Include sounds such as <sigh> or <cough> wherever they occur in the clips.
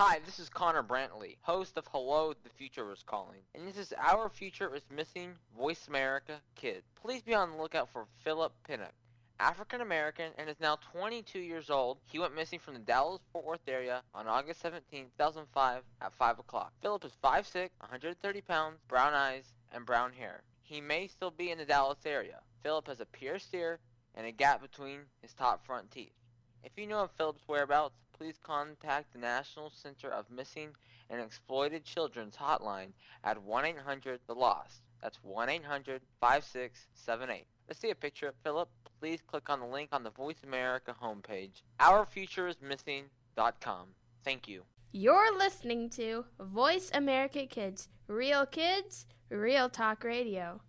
Hi, this is Connor Brantley, host of Hello, the Future is Calling. And this is Our Future is Missing Voice America Kid. Please be on the lookout for Philip Pinnock. African American and is now 22 years old. He went missing from the Dallas Fort Worth area on August 17, 2005 at 5 o'clock. Philip is 5'6, 130 pounds, brown eyes, and brown hair. He may still be in the Dallas area. Philip has a pierced ear and a gap between his top front teeth. If you know of Philip's whereabouts, please contact the National Center of Missing and Exploited Children's hotline at 1-800-THE-LOST. That's 1-800-5678. Let's see a picture of Philip. Please click on the link on the Voice America homepage, ourfutureismissing.com. Thank you. You're listening to Voice America Kids, real kids, real talk radio.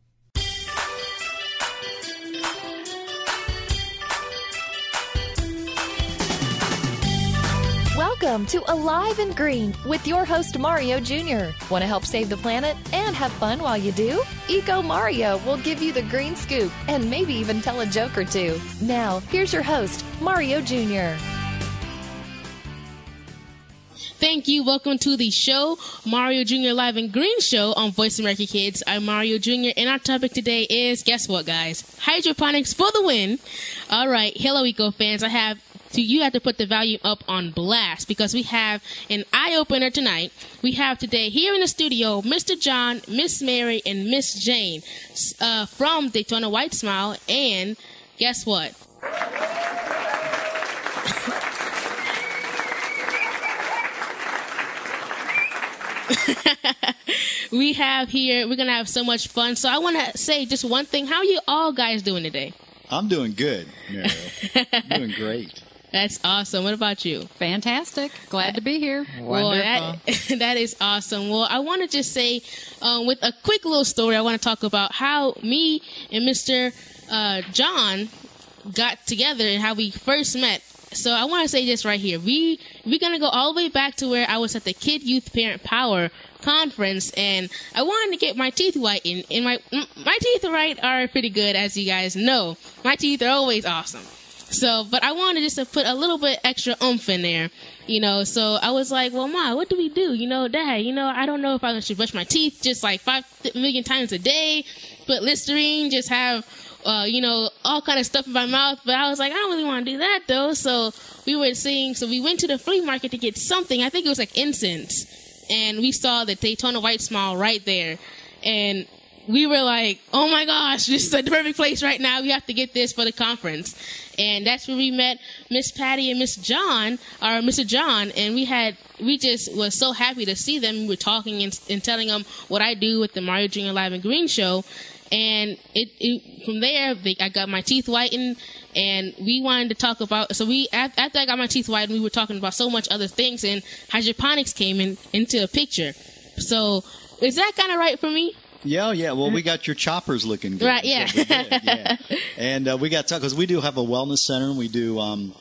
Welcome to Alive and Green with your host Mario Jr. Want to help save the planet and have fun while you do? Eco Mario will give you the green scoop and maybe even tell a joke or two. Now, here's your host, Mario Jr. Thank you. Welcome to the show, Mario Jr. Live and Green Show on Voice America Kids. I'm Mario Jr. and our topic today is, guess what, guys? Hydroponics for the win. All right. Hello, Eco fans. I have so you have to put the volume up on blast because we have an eye opener tonight. We have today here in the studio Mr. John, Miss Mary, and Miss Jane uh, from Daytona White Smile. And guess what? <laughs> we have here, we're going to have so much fun. So I want to say just one thing. How are you all guys doing today? I'm doing good, Mary. doing great. That's awesome. What about you? Fantastic. Glad to be here. Well, that, <laughs> that is awesome. Well, I want to just say, um, with a quick little story, I want to talk about how me and Mr. Uh, John got together and how we first met. So I want to say this right here. We we're gonna go all the way back to where I was at the Kid Youth Parent Power conference, and I wanted to get my teeth whitened. And my my teeth right are pretty good, as you guys know. My teeth are always awesome. So, but I wanted just to put a little bit extra oomph in there, you know. So I was like, well, Ma, what do we do? You know, Dad, you know, I don't know if I should brush my teeth just like five million times a day, put Listerine, just have, uh, you know, all kind of stuff in my mouth. But I was like, I don't really want to do that though. So we were seeing, so we went to the flea market to get something. I think it was like incense. And we saw the Daytona White Smile right there. And we were like, oh my gosh, this is the perfect place right now. We have to get this for the conference. And that's where we met Miss Patty and Miss John, or Mr. John, and we had, we just was so happy to see them. We were talking and, and telling them what I do with the Mario Jr. Live and Green show. And it, it from there, they, I got my teeth whitened, and we wanted to talk about. So we after I got my teeth whitened, we were talking about so much other things, and hydroponics came in into a picture. So is that kind of right for me? Yeah, yeah. Well, we <laughs> got your choppers looking good. Right, yeah. yeah. And uh, we got because we do have a wellness center. and We do um,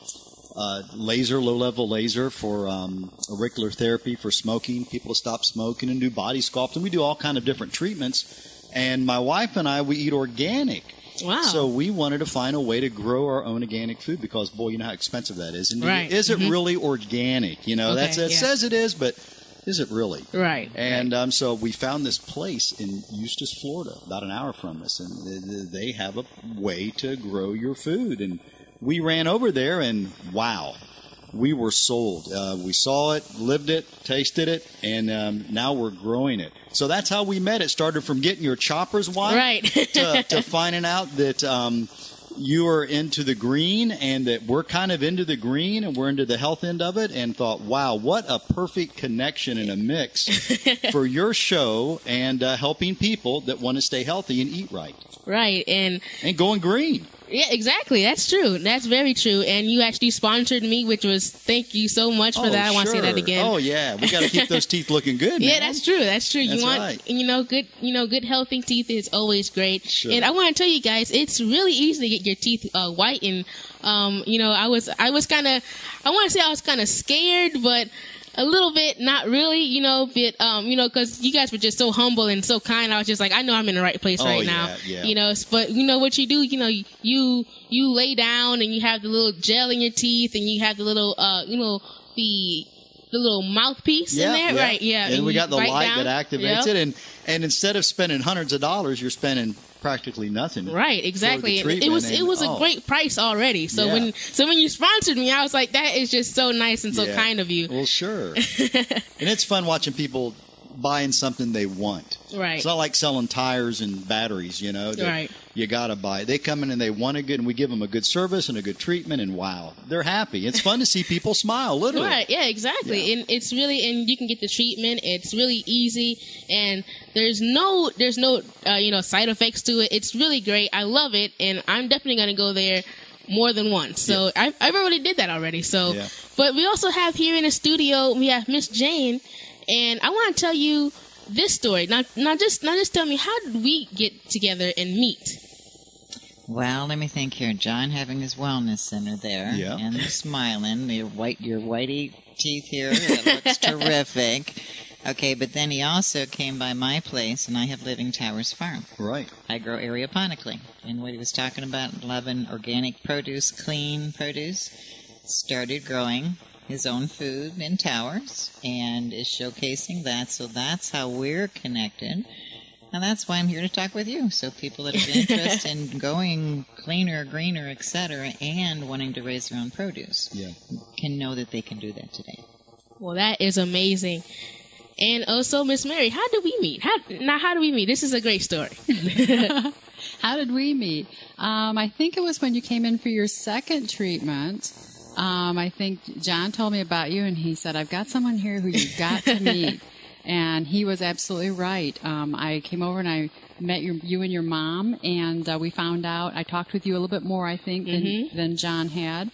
uh, laser, low level laser for um, auricular therapy for smoking, people to stop smoking, and do body sculpt, and we do all kind of different treatments. And my wife and I, we eat organic. Wow. So we wanted to find a way to grow our own organic food because, boy, you know how expensive that is. And right. is it mm-hmm. really organic? You know, okay, that's it yeah. says it is, but is it really? Right. And um, so we found this place in Eustis, Florida, about an hour from us, and they have a way to grow your food. And we ran over there, and wow, we were sold. Uh, we saw it, lived it, tasted it, and um, now we're growing it. So that's how we met. It started from getting your choppers wine right. to, to <laughs> finding out that. Um, you are into the green and that we're kind of into the green and we're into the health end of it and thought, wow, what a perfect connection and a mix <laughs> for your show and uh, helping people that want to stay healthy and eat right. Right. And and going green. Yeah, exactly. That's true. That's very true. And you actually sponsored me, which was thank you so much for oh, that. I want to say that again. Oh yeah, we got to keep those teeth looking good. Yeah, that's true. That's true. That's you want, right. you know, good, you know, good healthy teeth is always great. Sure. And I want to tell you guys, it's really easy to get your teeth uh, whitened. Um, you know, I was, I was kind of, I want to say I was kind of scared, but a little bit, not really, you know, but, um, you know, cause you guys were just so humble and so kind. I was just like, I know I'm in the right place Oh, right yeah, now. yeah. You know, but you know what you do, you know, you, you lay down and you have the little gel in your teeth and you have the little, uh, you know, the, the little mouthpiece in there, right? Yeah, And, we got the light down- that activates Yep. it, and and instead of spending hundreds of dollars, you're spending practically nothing. Right, exactly. it was it and, was a oh, great price already. So Yeah. when so when you sponsored me, I was like, that is just so nice and so yeah. kind of you. Well, sure. <laughs> and it's fun watching people buying something they want. Right. It's not like selling tires and batteries, you know. Right. You got to buy. They come in and they want a good, and we give them a good service and a good treatment, and wow, they're happy. It's fun to see people smile, <laughs> literally. Right, yeah, exactly. Yeah. And it's really and you can get the treatment. It's really easy and there's no there's no uh, you know side effects to it. It's really great. I love it and I'm definitely going to go there more than once. So I I already did that already. So Yeah. but we also have here in the studio we have Miss Jane and I want to tell you this story. Now now just now just tell me how did we get together and meet? Well, let me think here. John having his wellness center there, Yeah. and smiling. Your white, your whitey teeth here. It <laughs> looks terrific. Okay, but then he also came by my place, and I have Living Towers Farm. Right. I grow aeroponically, and what he was talking about, loving organic produce, clean produce, started growing his own food in towers, and is showcasing that. So that's how we're connected. And that's why I'm here to talk with you. So people that have <laughs> interest in going cleaner, greener, etc., and wanting to raise their own produce Yeah. can know that they can do that today. Well, that is amazing. And also, Miss Mary, how do we meet? How, now, how do we meet? This is a great story. <laughs> <laughs> How did we meet? Um, I think it was when you came in for your second treatment. Um, I think John told me about you, and he said, "I've got someone here who you've got to meet." <laughs> and he was absolutely right. Um, I came over and I met your, you and your mom, and uh, we found out. I talked with you a little bit more, I think, than, than John had,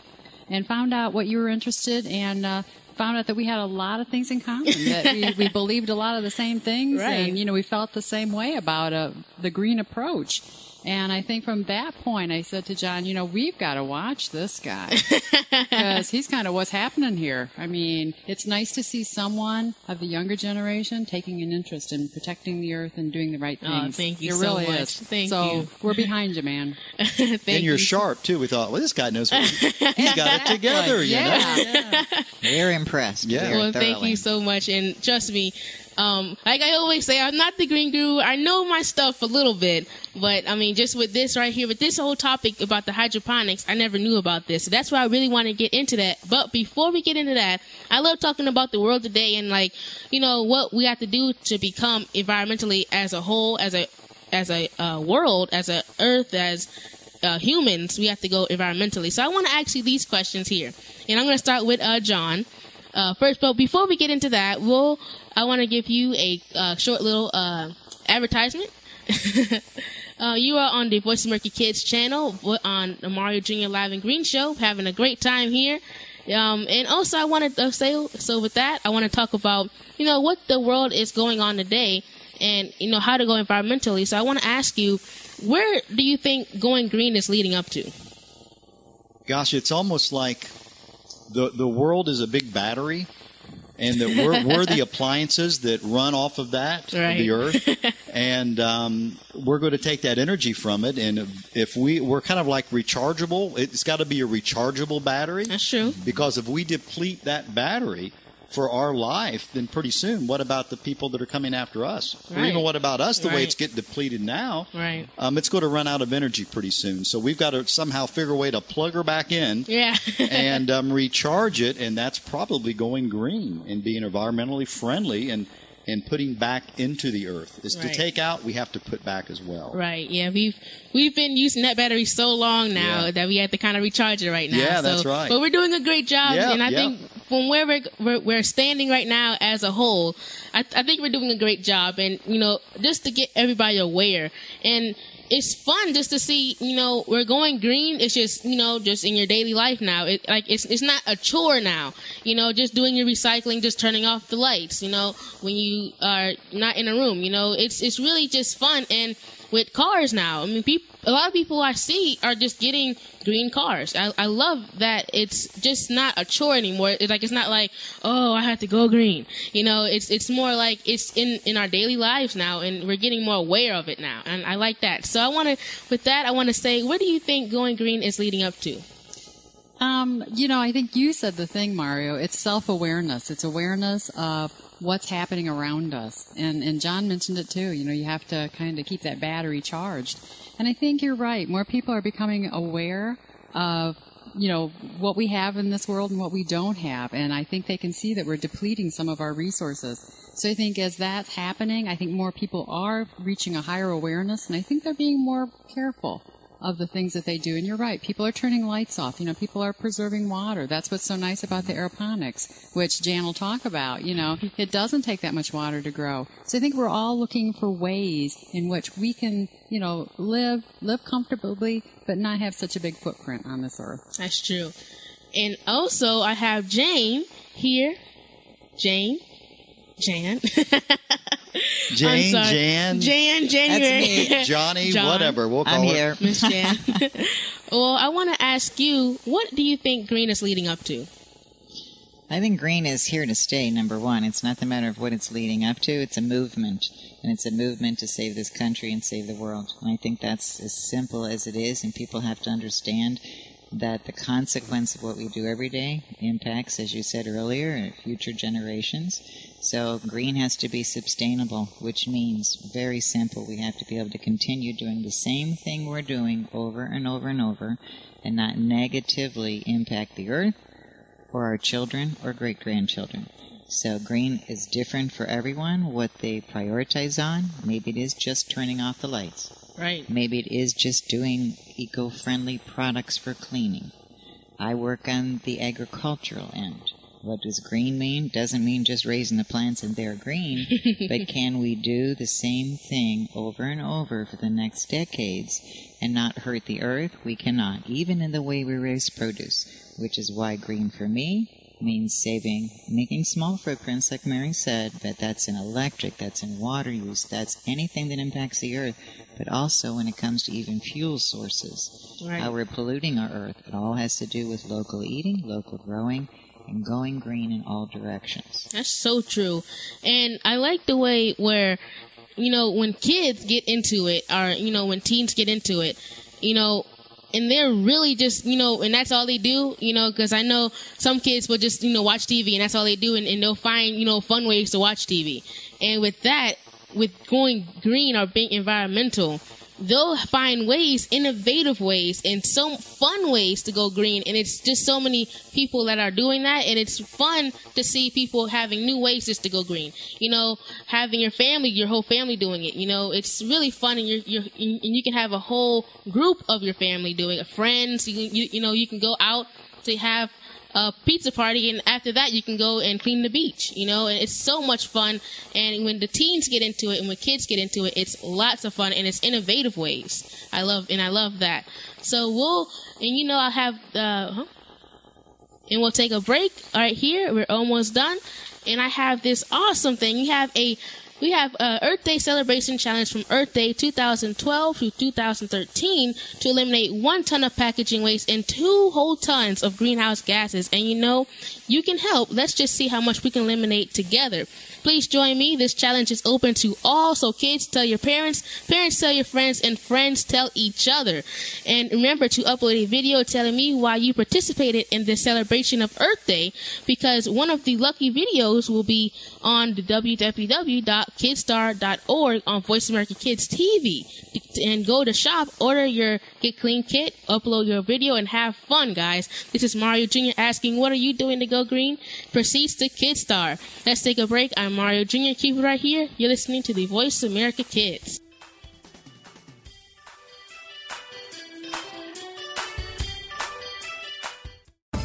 and found out what you were interested and. Uh, Found out that we had a lot of things in common. That we, <laughs> we believed a lot of the same things, Right. and you know we felt the same way about uh, the green approach. And I think from that point, I said to John, you know, we've got to watch this guy <laughs> because he's kind of what's happening here. I mean, it's nice to see someone of the younger generation taking an interest in protecting the earth and doing the right things. Oh, things. thank you it so really much. Is. Thank so you. we're behind you, man. <laughs> Thank and you're you. sharp too. We thought, well, this guy knows. What he's <laughs> got it together. You know. yeah. We're impressed. Yeah. very Well, thank you so much. And trust me, um, like I always say, I'm not the green guru. I know my stuff a little bit, but I mean, just with this right here, with this whole topic about the hydroponics, I never knew about this. So that's why I really want to get into that. But before we get into that, I love talking about the world today and like, you know, what we have to do to become environmentally as a whole, as a, as a uh, world, as a earth, as uh, humans, we have to go environmentally. So I want to ask you these questions here, and I'm going to start with uh, John uh, first. But before we get into that, we'll I want to give you a uh, short little uh, advertisement. <laughs> uh, you are on the Voice America Kids channel on the Mario Junior Live and Green Show, having a great time here. Um, and also, I wanted to say so. With that, I want to talk about you know what the world is going on today, and you know how to go environmentally. So I want to ask you, where do you think going green is leading up to? Gosh, it's almost like the the world is a big battery, and that we're we're the <laughs> appliances that run off of that, Right. the earth, <laughs> and um, we're going to take that energy from it. And if we we're kind of like rechargeable, it's got to be a rechargeable battery. That's true. Because if we deplete that battery for our life, then pretty soon, what about the people that are coming after us? Or even what about us, the way it's getting depleted now? Right. Um, it's going to run out of energy pretty soon. So we've got to somehow figure a way to plug her back in Yeah. <laughs> and um, recharge it, and that's probably going green and being environmentally friendly and and putting back into the earth. Is to take out, we have to put back as well. Right. Yeah. We've we've been using that battery so long now Yeah. that we have to kind of recharge it right now. Yeah, So- that's right. But we're doing a great job, Yeah, and I yeah. think from where we're, we're we're standing right now as a whole, I, I think we're doing a great job. And you know, just to get everybody aware and. It's fun just to see, you know, we're going green. It's just, you know, just in your daily life now. It like it's it's not a chore now. You know, just doing your recycling, just turning off the lights. You know, when you are not in a room. You know, it's it's really just fun. And with cars now. I mean, a lot of people I see are just getting green cars. I, I love that it's just not a chore anymore. It's like it's not like, oh, I have to go green. You know, it's it's more like it's in in our daily lives now, and we're getting more aware of it now, and I like that. So I want to, with that, I want to say, what do you think going green is leading up to? Um, you know, I think you said the thing, Mario. It's self awareness. It's awareness of what's happening around us. And and John mentioned it too. You know, you have to kind of keep that battery charged. And I think you're right. More people are becoming aware of you know what we have in this world and what we don't have and i think they can see that we're depleting some of our resources so i think as that's happening i think more people are reaching a higher awareness and i think they're being more careful of the things that they do. And you're right, people are turning lights off. You know, people are preserving water. That's what's so nice about the aeroponics, which Jan will talk about. You know, it doesn't take that much water to grow. So I think we're all looking for ways in which we can, you know, live, live comfortably, but not have such a big footprint on this earth. That's true. And also, I have Jane here. Jane. Jan. <laughs> Jane, sorry. Jan, Jan, January. That's me. Johnny, <laughs> John. whatever. We'll call I'm it. here. Miss <laughs> Jan. well, I want to ask you, what do you think Green is leading up to? I think green is here to stay, number one. It's not the matter of what it's leading up to, it's a movement. And it's a movement to save this country and save the world. And I think that's as simple as it is, and people have to understand that the consequence of what we do every day impacts, as you said earlier, future generations. So green has to be sustainable, which means very simple. We have to be able to continue doing the same thing we're doing over and over and over and not negatively impact the earth or our children or great grandchildren. So green is different for everyone. What they prioritize on, maybe it is just turning off the lights. Right. Maybe it is just doing eco-friendly products for cleaning. I work on the agricultural end. What does green mean? Doesn't mean just raising the plants and they're green, <laughs> but can we do the same thing over and over for the next decades and not hurt the earth? We cannot, even in the way we raise produce, which is why green for me means saving, making small footprints, like Mary said, but that's in electric, that's in water use, that's anything that impacts the earth, but also when it comes to even fuel sources, Right. how we're polluting our earth. It all has to do with local eating, local growing, and going green in all directions. That's so true. And I like the way where, you know, when kids get into it, or, you know, when teens get into it, you know, and they're really just, you know, and that's all they do, you know, because I know some kids will just, you know, watch TV and that's all they do, and, and they'll find, you know, fun ways to watch TV. And with that, with going green or being environmental, they'll find ways, innovative ways, and some fun ways to go green. And it's just so many people that are doing that, and it's fun to see people having new ways just to go green. You know, having your family, your whole family doing it. You know, it's really fun, and you're, you're and you can have a whole group of your family doing it. Friends, you, you you know, you can go out to have a pizza party and after that you can go and clean the beach you know? And it's so much fun and when the teens get into it and when kids get into it it's lots of fun and it's innovative ways. I love and i love that. So we'll and you know i'll have uh huh? and we'll take a break right here. We're almost done. And i have this awesome thing. You have a we have a Earth Day celebration challenge from Earth Day 2012 to 2013 to eliminate one ton of packaging waste and two whole tons of greenhouse gases. And you know, you can help. Let's just see how much we can eliminate together. Please join me. This challenge is open to all. So kids tell your parents, parents tell your friends, and friends tell each other. And remember to upload a video telling me why you participated in this celebration of Earth Day because one of the lucky videos will be on the www.kidstar.org on Voice America Kids TV. And go to shop, order your Get Clean kit, upload your video, and have fun, guys. This is Mario Jr. asking, what are you doing to go green? Proceeds to Kidstar. Let's take a break. I'm Mario Jr. Keep it right here. You're listening to the Voice America Kids.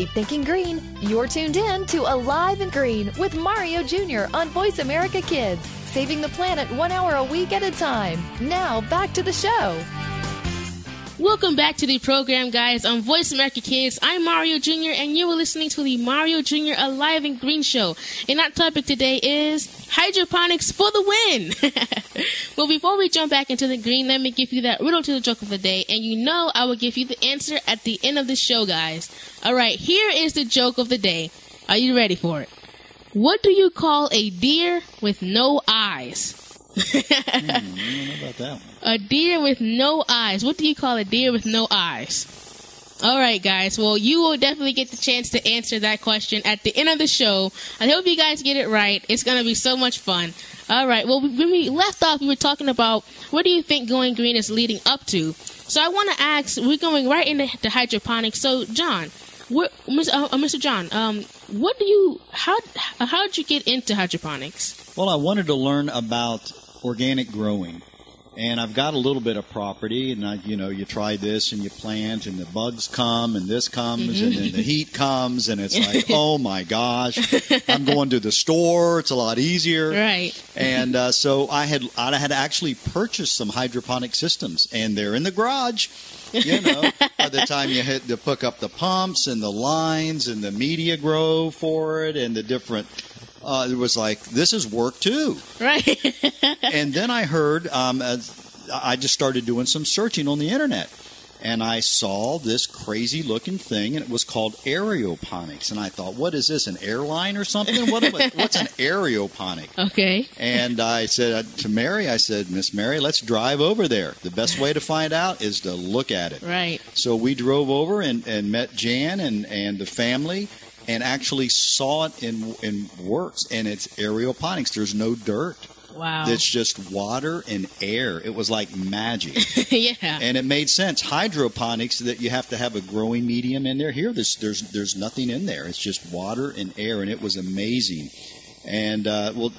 Keep thinking green. You're tuned in to Alive and Green with Mario Jr. on Voice America Kids, saving the planet one hour a week at a time. Now, back to the show. Welcome back to the program, guys, on Voice America Kids. I'm Mario Jr., and you are listening to the Mario Jr. Alive and Green Show. And our topic today is hydroponics for the win. <laughs> well, before we jump back into the green, let me give you that riddle to the joke of the day. And you know I will give you the answer at the end of the show, guys. All right, here is the joke of the day. Are you ready for it? What do you call a deer with no eyes? Hmm, I don't know about that one. A deer with no eyes. What do you call a deer with no eyes? All right, guys. Well, you will definitely get the chance to answer that question at the end of the show. I hope you guys get it right. It's going to be so much fun. All right. Well, when we left off, we were talking about what do you think going green is leading up to. So I want to ask. We're going right into the hydroponics. So, John, what, Mr. Uh, Mr. John, um, what do you how how did you get into hydroponics? Well, I wanted to learn about organic growing. And I've got a little bit of property, and I, you know, you try this and you plant, and the bugs come, and this comes, and then the heat comes, and it's like, <laughs> oh my gosh, I'm going to the store. It's a lot easier, Right. And uh, so I had I had actually purchased some hydroponic systems, and they're in the garage. You know, by the time you hit to hook up the pumps and the lines and the media grow for it and the different, uh, it was like this is work too. Right. <laughs> and then I heard, um, as I just started doing some searching on the internet, and I saw this crazy looking thing, and it was called aeroponics. And I thought, what is this, an airline or something? What, <laughs> what's an aeroponic? okay. And I said to Mary, I said, Miss Mary, let's drive over there. The best way to find out is to look at it. Right. So we drove over and, and met Jan and, and the family and actually saw it in in works. And it's aeroponics. There's no dirt. Wow. It's just water and air. It was like magic. <laughs> yeah. and it made sense. Hydroponics that you have to have a growing medium in there. Here, there's there's there's nothing in there. It's just water and air, and it was amazing. And uh, well,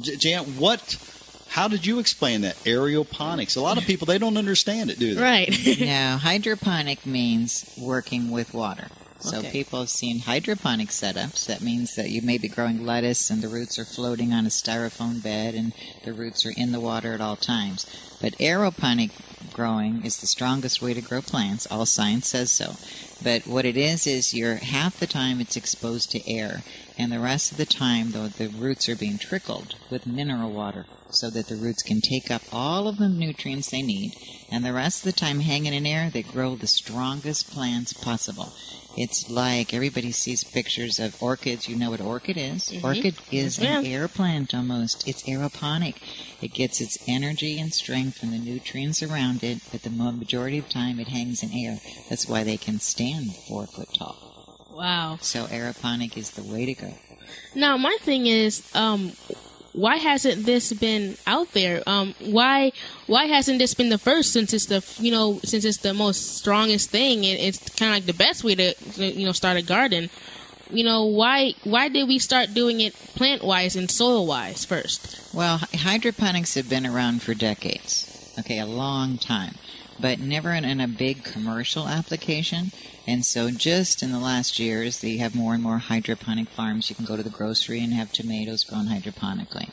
J- Jan, what? How did you explain that aeroponics? A lot of people they don't understand it, do they? Right. <laughs> no, hydroponic means working with water. So Okay. people have seen hydroponic setups. That means that you may be growing lettuce and the roots are floating on a styrofoam bed and the roots are in the water at all times. But aeroponic growing is the strongest way to grow plants. All science says so. But what it is is you're half the time it's exposed to air, and the rest of the time though the roots are being trickled with mineral water so that the roots can take up all of the nutrients they need, and the rest of the time hanging in air they grow the strongest plants possible. It's like everybody sees pictures of orchids. You know what orchid is? Orchid is ma'am. an air plant almost. It's aeroponic. It gets its energy and strength from the nutrients around it, but the majority of time it hangs in air. That's why they can stand four foot tall. wow. So aeroponic is the way to go. Now, my thing is, um, why hasn't this been out there? Um, why why hasn't this been the first since it's the you know since it's the most strongest thing and it's kind of like the best way to you know start a garden? You know why why did we start doing it plant wise and soil wise first? Well, hydroponics have been around for decades. Okay, a long time, but never in, in a big commercial application. And so, just in the last years, they have more and more hydroponic farms. You can go to the grocery and have tomatoes grown hydroponically.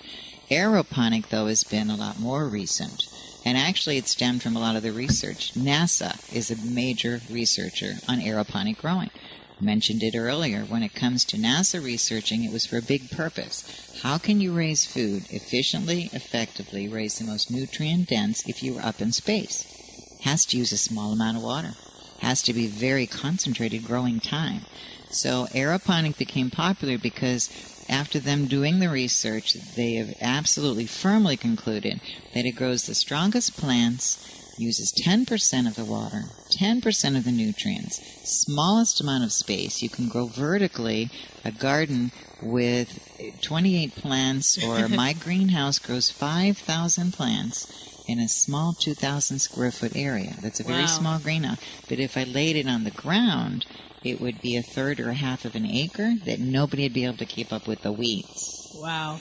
Aeroponic, though, has been a lot more recent. And actually, it stemmed from a lot of the research. NASA is a major researcher on aeroponic growing. Mentioned it earlier. When it comes to NASA researching, it was for a big purpose. How can you raise food efficiently, effectively, raise the most nutrient dense if you were up in space? Has to use a small amount of water has to be very concentrated growing time. So aeroponic became popular because after them doing the research, they have absolutely firmly concluded that it grows the strongest plants, uses 10% of the water, 10% of the nutrients, smallest amount of space. You can grow vertically a garden with 28 plants, or <laughs> my greenhouse grows 5,000 plants in a small 2,000 square foot area. That's a very Wow. small greenhouse. But if I laid it on the ground, it would be a third or a half of an acre that nobody would be able to keep up with the weeds. Wow.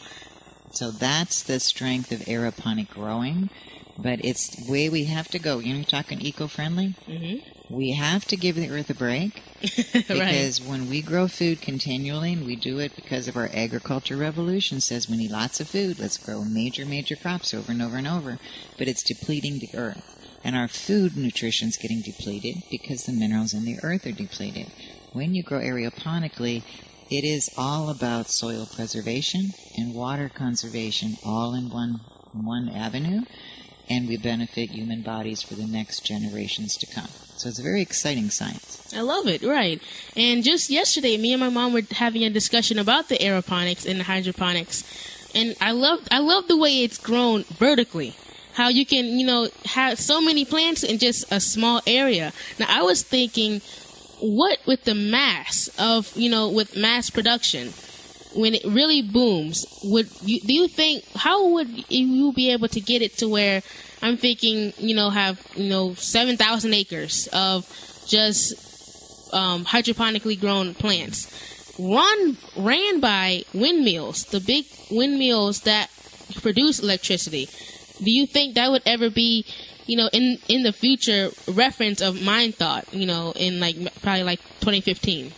So that's the strength of aeroponic growing. But it's the way we have to go. You know, you're talking eco-friendly. Mhm. We have to give the earth a break <laughs> because when we grow food continually, and we do it because of our agriculture revolution, says we need lots of food. Let's grow major, major crops over and over and over. But it's depleting the earth, and our food nutrition is getting depleted because the minerals in the earth are depleted. When you grow aeroponically, it is all about soil preservation and water conservation, all in one one avenue, and we benefit human bodies for the next generations to come. So it's a very exciting science. I love it, right. And just yesterday, me and my mom were having a discussion about the aeroponics and the hydroponics. And I love, I love the way it's grown vertically. How you can, you know, have so many plants in just a small area. Now, I was thinking, what with the mass of, you know, with mass production, when it really booms, would you, do you think, how would you be able to get it to where I'm thinking, you know, have, you know, 7,000 acres of just um, hydroponically grown plants run ran by windmills, the big windmills that produce electricity. Do you think that would ever be, you know, in in the future reference of mind thought, you know, in like probably like 2015?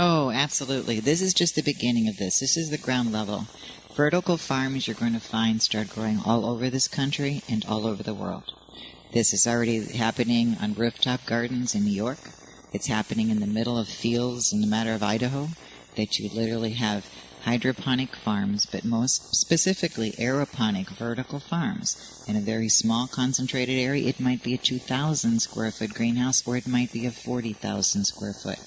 Oh, absolutely. This is just the beginning of this. This is the ground level. Vertical farms you're going to find start growing all over this country and all over the world. This is already happening on rooftop gardens in New York. It's happening in the middle of fields in the matter of Idaho that you literally have hydroponic farms, but most specifically aeroponic vertical farms in a very small concentrated area. It might be a 2,000 square foot greenhouse or it might be a 40,000 square foot.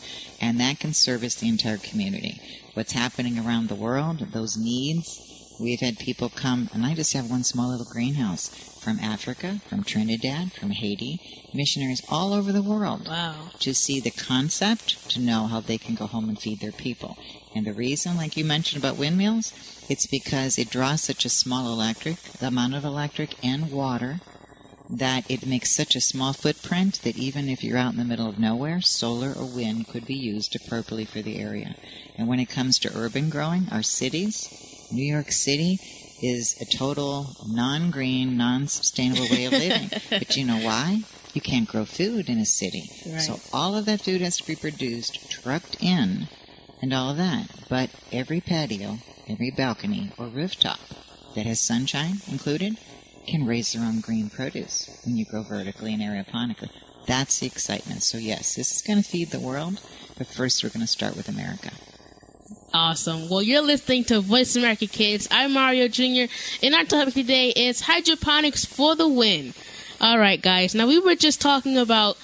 And that can service the entire community. What's happening around the world, those needs, we've had people come, and I just have one small little greenhouse from Africa, from Trinidad, from Haiti, missionaries all over the world Wow. to see the concept, to know how they can go home and feed their people. And the reason, like you mentioned about windmills, it's because it draws such a small electric, the amount of electric and water, that it makes such a small footprint that even if you're out in the middle of nowhere, solar or wind could be used appropriately for the area. And when it comes to urban growing, our cities, New York City is a total non-green, non-sustainable way of living. <laughs> but you know why? You can't grow food in a city. Right. So all of that food has to be produced, trucked in, and all of that. But every patio, every balcony or rooftop that has sunshine included can raise their own green produce when you grow vertically and aeroponically. That's the excitement. So yes, this is going to feed the world, but first we're going to start with America. Awesome. Well, you're listening to Voice America Kids. I'm Mario Jr. And our topic today is hydroponics for the win. All right, guys. Now we were just talking about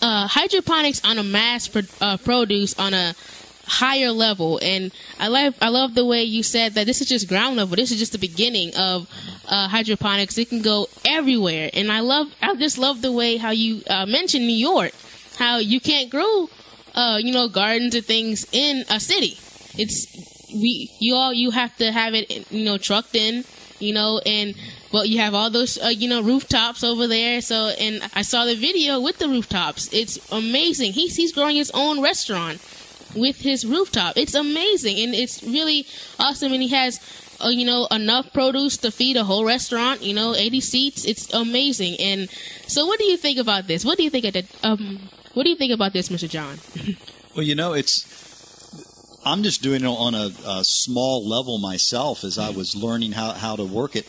uh, hydroponics on a mass pro- uh, produce on a higher level, and I love I love the way you said that this is just ground level. This is just the beginning of uh, hydroponics. It can go everywhere, and I love I just love the way how you uh, mentioned New York, how you can't grow uh, you know gardens and things in a city. It's we you all you have to have it you know trucked in you know and well you have all those uh, you know rooftops over there so and i saw the video with the rooftops it's amazing he's he's growing his own restaurant with his rooftop it's amazing and it's really awesome and he has uh, you know enough produce to feed a whole restaurant you know 80 seats it's amazing and so what do you think about this what do you think of the um what do you think about this mr john <laughs> Well, you know, it's. I'm just doing it on a, a small level myself as I was learning how, how to work it.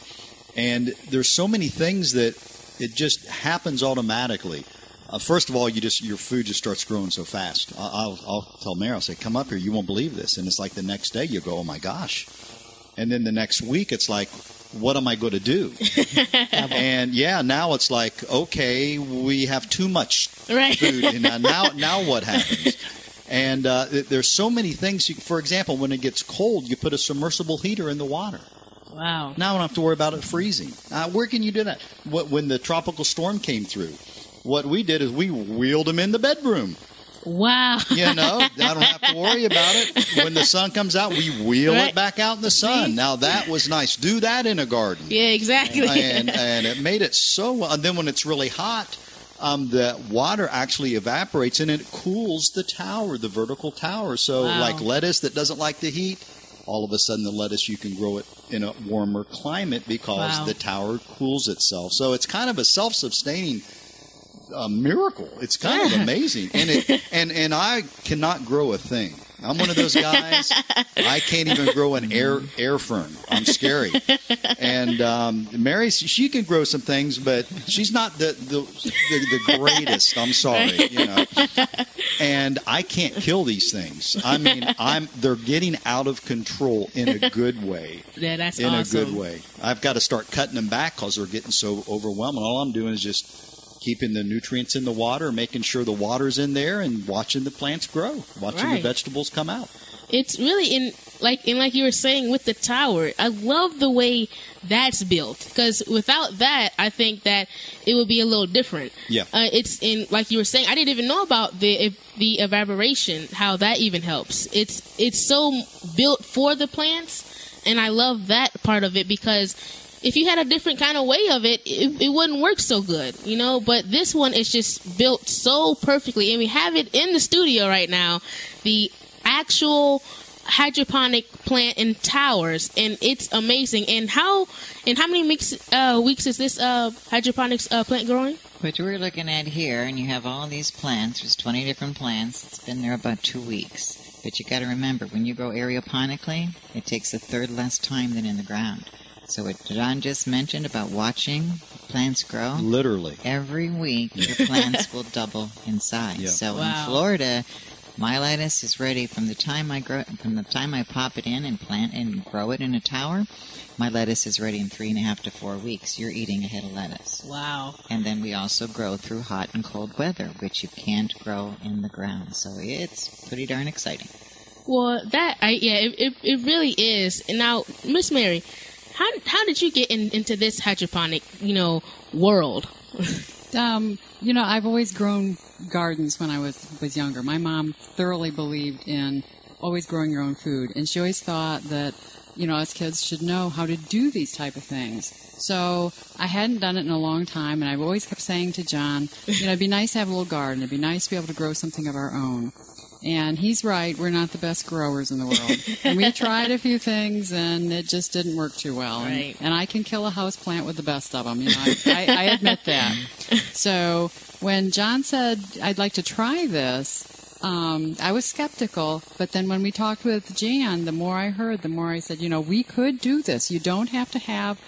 And there's so many things that it just happens automatically. Uh, first of all, you just your food just starts growing so fast. I- I'll, I'll tell Mary, I'll say, "Come up here, you won't believe this." And it's like the next day you go, "Oh my gosh!" And then the next week it's like, "What am I going to do?" <laughs> and yeah, now it's like, okay, we have too much Right. food, and now now, <laughs> now what happens? And uh, there's so many things. You, for example, when it gets cold, you put a submersible heater in the water. wow Now I don't have to worry about it freezing. Uh, where can you do that? What, when the tropical storm came through, what we did is we wheeled them in the bedroom. wow You know, I don't have to worry about it. When the sun comes out, we wheel Right. it back out in the sun. Now that was nice. Do that in a garden yeah exactly and and it made it so well. And then when it's really hot, um, the water actually evaporates and it cools the tower, the vertical tower. So Wow. like lettuce that doesn't like the heat, all of a sudden the lettuce you can grow it in a warmer climate because Wow. the tower cools itself. So it's kind of a self-sustaining. Uh miracle. It's kind of amazing, and it and and I cannot grow a thing. I'm one of those guys. I can't even grow an air air fern. I'm scary. And um, Mary, she can grow some things, but she's not the the, the, the greatest. I'm sorry, you know. And I can't kill these things. I mean, I'm they're getting out of control in a good way. yeah that's in awesome a good way. I've got to start cutting them back because they're getting so overwhelming. All I'm doing is just keeping the nutrients in the water, making sure the water's in there, and watching the plants grow, watching Right. the vegetables come out. it's really in like in like you were saying with the tower i love the way that's built because without that i think that it would be a little different Yeah. uh, it's in like you were saying i didn't even know about the if, the evaporation how that even helps it's it's so built for the plants and i love that part of it because if you had a different kind of way of it, it, it wouldn't work so good, you know. But this one is just built so perfectly, and we have it in the studio right now. The actual hydroponic plant in towers, and it's amazing. And how and how many weeks uh, weeks is this uh, hydroponics uh, plant growing? What we're looking at here, and you have all these plants, there's 20 different plants. It's been there about two weeks. But you got to remember, when you grow aeroponically, it takes a third less time than in the ground. So what John just mentioned about watching plants grow, Literally. every week your <laughs> plants will double in size. Yeah. So Wow. in Florida, my lettuce is ready from the time I grow, from the time I pop it in and plant and grow it in a tower. My lettuce is ready in three and a half to four weeks. You're eating a head of lettuce. Wow. And then we also grow through hot and cold weather, which you can't grow in the ground. So it's pretty darn exciting. Well, that I yeah, it it, it really is. And now, Miss Mary, how how did you get in, into this hydroponic you know world? <laughs> Um, you know, I've always grown gardens when I was was younger. My mom thoroughly believed in always growing your own food, and she always thought that you know us kids should know how to do these type of things. So I hadn't done it in a long time, and I've always kept saying to John, you know, it'd be nice to have a little garden. It'd be nice to be able to grow something of our own. And he's right. We're not the best growers in the world. and we tried a few things, and it just didn't work too well. And- Right. And, I can kill a house plant with the best of them. You know, I, I, I admit that. <laughs> So when John said I'd like to try this, um, I was skeptical. But then when we talked with Jan, the more I heard, the more I said, you know, we could do this. You don't have to have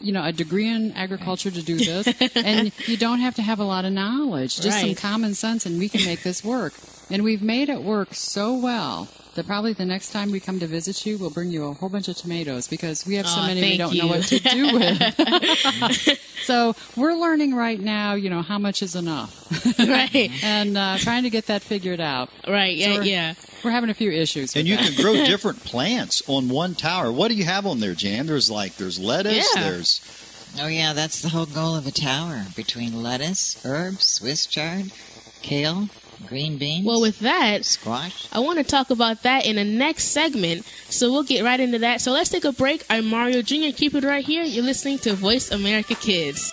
you know, a degree in agriculture to do this, and <laughs> you don't have to have a lot of knowledge, just some common sense, and we can make this work. And we've made it work so well that probably the next time we come to visit you, we'll bring you a whole bunch of tomatoes because we have so Aw, many we don't know what to do <laughs> with. <laughs> so we're learning right now, you know, how much is enough, <laughs> right, and uh, trying to get that figured out. right, yeah, So we're- yeah. We're having a few issues. And you that. can grow different plants on one tower. What do you have on there, Jan? There's like there's lettuce, Yeah. there's Oh yeah, that's the whole goal of a tower. Between lettuce, herbs, Swiss chard, kale, green beans. Well, with that, squash. I want to talk about that in the next segment. So we'll get right into that. So let's take a break. I'm Mario Jr. Keep it right here. You're listening to Voice America Kids.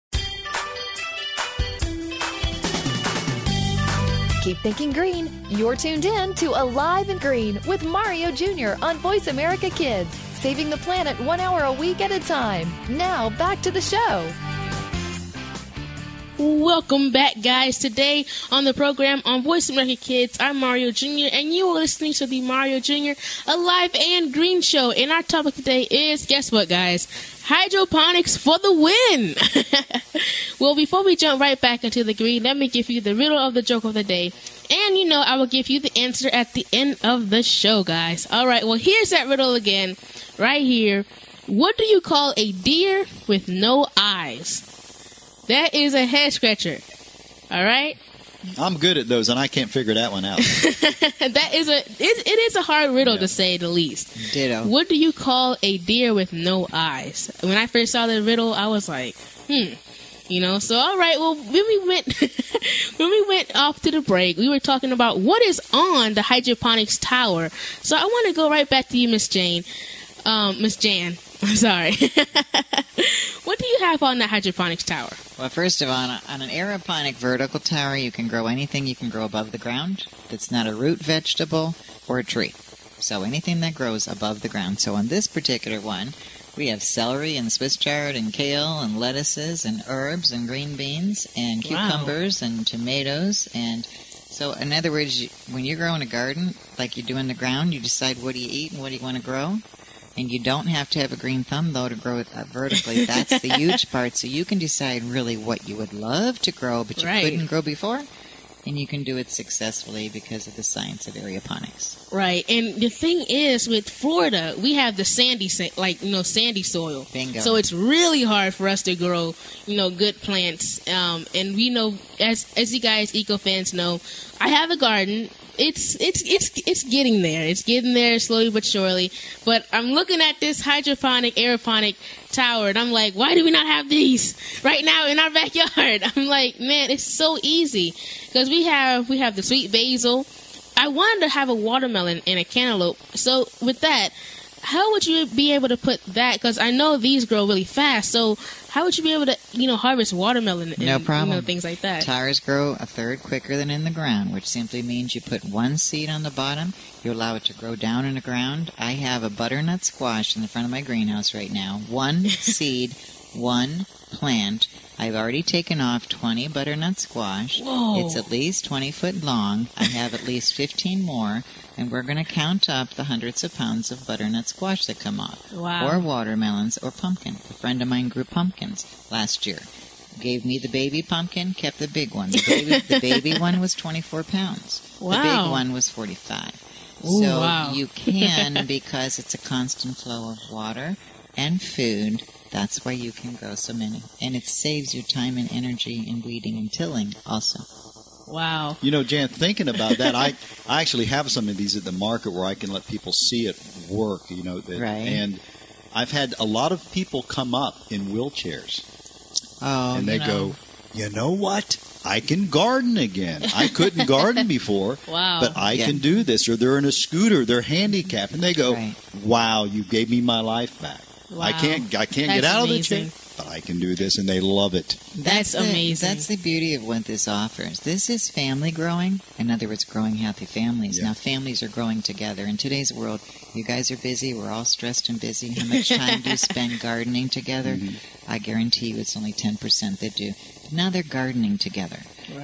Keep thinking green. You're tuned in to Alive and Green with Mario Jr. on Voice America Kids, saving the planet one hour a week at a time. Now, back to the show. Welcome back, guys. Today on the program on Voice America Kids, I'm Mario Jr., and you are listening to the Mario Jr. Alive and Green Show. And our topic today is guess what, guys? Hydroponics for the win! <laughs> well, before we jump right back into the green, let me give you the riddle of the joke of the day. And you know, I will give you the answer at the end of the show, guys. All right, well, here's that riddle again, right here. What do you call a deer with no eyes? That is a head scratcher. All right? I'm good at those, and I can't figure that one out. <laughs> that is a it, it is a hard riddle to say the least. Ditto. What do you call a deer with no eyes? When I first saw the riddle, I was like, hmm. You know, so all right. Well, when we went <laughs> when we went off to the break, we were talking about what is on the hydroponics tower. So I want to go right back to you, Miss Jane, um, Miss Jan. I'm <laughs> sorry. <laughs> what do you have on the hydroponics tower? Well, first of all, on, a, on an aeroponic vertical tower, you can grow anything you can grow above the ground that's not a root vegetable or a tree. So anything that grows above the ground. So on this particular one, we have celery and Swiss chard and kale and lettuces and herbs and green beans and Wow. cucumbers and tomatoes and so in other words, when you're growing a garden like you do in the ground, you decide what do you eat and what do you want to grow. And you don't have to have a green thumb though to grow it uh, vertically. That's the <laughs> huge part. So you can decide really what you would love to grow, but you Right. couldn't grow before, and you can do it successfully because of the science of aeroponics. Right, and the thing is, with Florida, we have the sandy, like you know, sandy soil. Bingo. So it's really hard for us to grow, you know, good plants. Um, and we know, as as you guys eco fans know, I have a garden. It's it's it's it's getting there. It's getting there slowly but surely. But I'm looking at this hydroponic, aeroponic tower, and I'm like, why do we not have these <laughs> right now in our backyard? <laughs> I'm like, man, it's so easy because we have we have the sweet basil. I wanted to have a watermelon and a cantaloupe. So with that, how would you be able to put that? Because I know these grow really fast. So how would you be able to, you know, harvest watermelon and No problem. You know, things like that? Tires grow a third quicker than in the ground, which simply means you put one seed on the bottom, you allow it to grow down in the ground. I have a butternut squash in the front of my greenhouse right now. One <laughs> seed, one plant. I've already taken off 20 butternut squash. Whoa. It's at least 20 foot long. I have at least 15 more, and we're going to count up the hundreds of pounds of butternut squash that come off. Wow. Or watermelons or pumpkin. A friend of mine grew pumpkins last year. Gave me the baby pumpkin, kept the big one. The baby, the <laughs> baby one was 24 pounds. The big one was 45. Ooh, so wow. you can, <laughs> because it's a constant flow of water and food, that's why you can grow so many. And it saves you time and energy in weeding and tilling also. Wow. You know, Jan, thinking about that, I, I actually have some of these at the market where I can let people see it work. You know, that, Right. and I've had a lot of people come up in wheelchairs, Oh, and they you know. go, "You know what? I can garden again. I couldn't garden before, <laughs> Wow. but I Yeah. can do this." Or they're in a scooter, they're handicapped, and they go, Right. "Wow, you gave me my life back. I can't, I can't That's get out amazing. of the chair, I can do this," and they love it. That's the, amazing. That's the beauty of what this offers. This is family growing. In other words, growing healthy families. Yeah. Now, families are growing together. In today's world, you guys are busy. We're all stressed and busy. How much <laughs> time do you spend gardening together? Mm-hmm. I guarantee you it's only 10% that do. But now they're gardening together.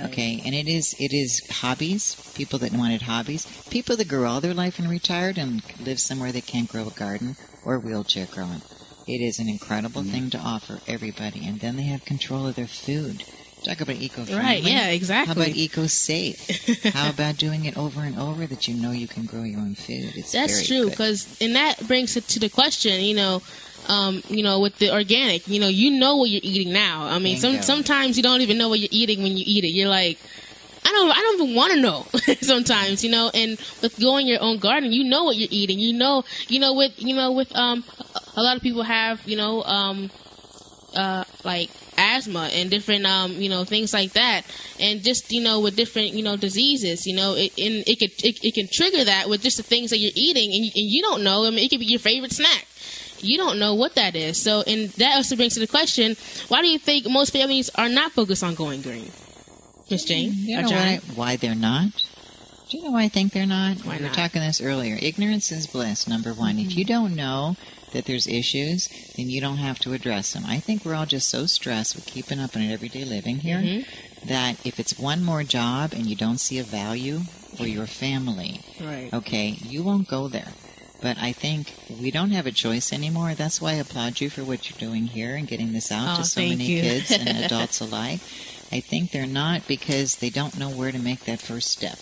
Okay, and it is it is hobbies. People that wanted hobbies, people that grew all their life and retired and live somewhere they can't grow a garden or wheelchair growing. It is an incredible thing to offer everybody, and then they have control of their food. Talk about eco-friendly. Right, yeah, exactly. How about eco-safe? <laughs> How about doing it over and over that you know you can grow your own food? It's That's true, because and that brings it to the question. You know, um, you know, with the organic, you know, you know what you're eating now. I mean, some sometimes you don't even know what you're eating when you eat it. You're like, I don't, I don't even want to know. <laughs> sometimes, you know, and with growing your own garden, you know what you're eating. You know, you know, with you know, with um, a lot of people have, you know, um, uh, like asthma and different um you know things like that and just you know with different you know diseases you know it and it could it, it can trigger that with just the things that you're eating and you, and you don't know i mean it could be your favorite snack you don't know what that is so and that also brings to the question why do you think most families are not focused on going green jane You know why, why they're not? Do you know why I think they're not? Why we were not? talking this earlier. Ignorance is bliss, number one. If mm-hmm. you don't know that there's issues, then you don't have to address them. I think we're all just so stressed with keeping up in everyday living here mm-hmm. that if it's one more job and you don't see a value for your family, right okay, you won't go there. But I think we don't have a choice anymore. That's why I applaud you for what you're doing here and getting this out Oh, to so many you. kids and <laughs> adults alike. I think they're not because they don't know where to make that first step.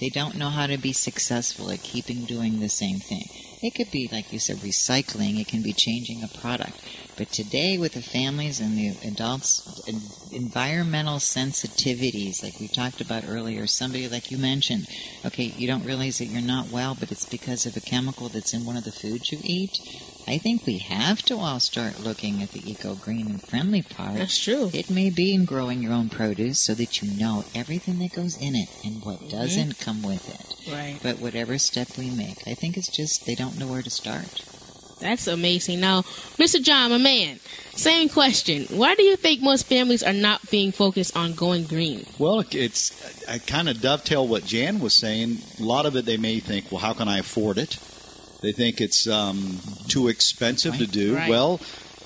They don't know how to be successful at keeping doing the same thing. It could be, like you said, recycling. It can be changing a product. But today, with the families and the adults, environmental sensitivities, like we talked about earlier, somebody like you mentioned, okay, you don't realize that you're not well, but it's because of a chemical that's in one of the foods you eat. I think we have to all start looking at the eco green and friendly part. that's true It may be in growing your own produce so that you know everything that goes in it and what mm-hmm. doesn't come with it. right But whatever step we make, I think it's just they don't know where to start. That's amazing. Now, Mr. John, my man, same question. Why do you think most families are not being focused on going green? Well, it's I kind of dovetail what Jan was saying. A lot of it, they may think, well, how can I afford it? They think it's um, too expensive to do. Right. Well,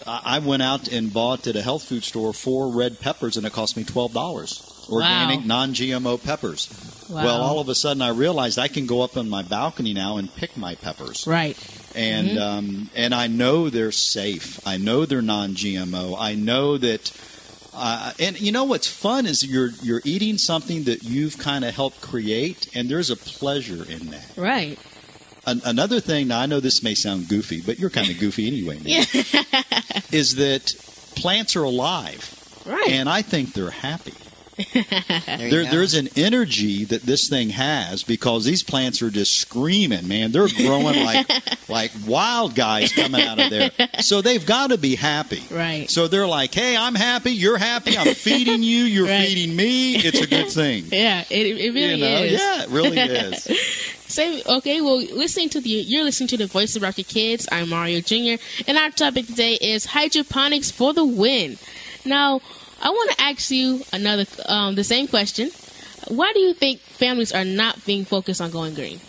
I I went out and bought at a health food store four red peppers, and it cost me twelve dollars. Organic, Wow. non-GMO peppers. Wow. Well, all of a sudden, I realized I can go up on my balcony now and pick my peppers Right. and Mm-hmm. um, and I know they're safe. I know they're non-GMO. I know that. Uh, and you know what's fun is you're you're eating something that you've kind of helped create, and there's a pleasure in that. Right. An- another thing, now I know this may sound goofy, but you're kind of goofy anyway. Nan, <laughs> <laughs> is that plants are alive, Right. and I think they're happy. There, there's an energy that this thing has because these plants are just screaming, man. They're growing like <laughs> like wild guys coming out of there. So they've got to be happy. Right. So they're like, hey, I'm happy. You're happy. I'm feeding you. You're Right. feeding me. It's a good thing. Yeah, it, it really you know? is. Yeah, it really is. Same. Okay, well, listening to the you're listening to the Voice of America Kids. I'm Mario Jr. and our topic today is hydroponics for the win. Now, I want to ask you another um, the same question. Why do you think families are not being focused on going green?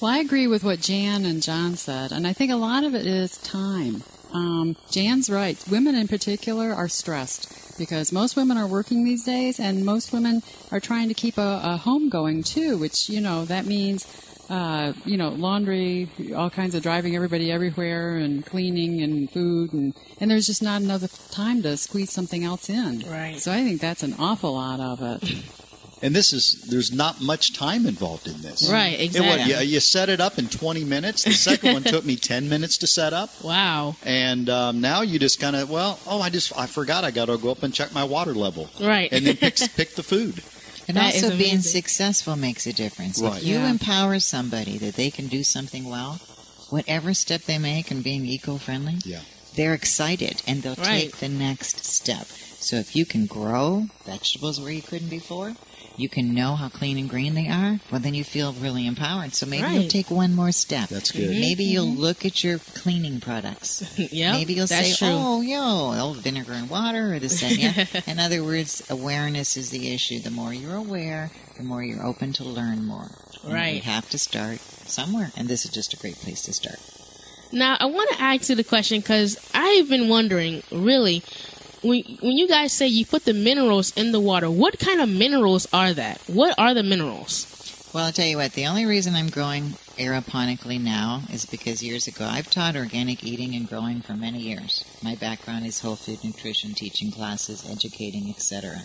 Well, I agree with what Jan and John said, and I think a lot of it is time. Um, Jan's right. Women in particular are stressed because most women are working these days, and most women are trying to keep a, a home going too, which, you know, that means, uh, you know, laundry, all kinds of driving everybody everywhere, and cleaning and food, and, and there's just not enough time to squeeze something else in. Right. So I think that's an awful lot of it. <laughs> And this is there's not much time involved in this. Right, It wa- exactly. you, you set it up in 20 minutes. The second one took me <laughs> 10 minutes to set up. Wow. And um, now you just kind of well, oh, I just I forgot I got to go up and check my water level. Right. And then pick <laughs> pick the food. And That is also, being successful makes a difference. Right. If you Yeah. empower somebody that they can do something well, whatever step they make in being eco-friendly, Yeah. they're excited and they'll Right. take the next step. So if you can grow vegetables where you couldn't before, you can know how clean and green they are, well, then you feel really empowered. So maybe you'll take one more step. That's good. Maybe mm-hmm. you'll look at your cleaning products. <laughs> yeah. Maybe you'll that's say, true. "Oh, yo, old vinegar and water," or this and yeah. <laughs> In other words, awareness is the issue. The more you're aware, the more you're open to learn more. And Right. You have to start somewhere, and this is just a great place to start. Now, I want to ask you the question because I've been wondering, really, when when you guys say you put the minerals in the water, what kind of minerals are that? What are the minerals? Well, I'll tell you what. The only reason I'm growing aeroponically now is because years ago I've taught organic eating and growing for many years. My background is whole food nutrition, teaching classes, educating, etc.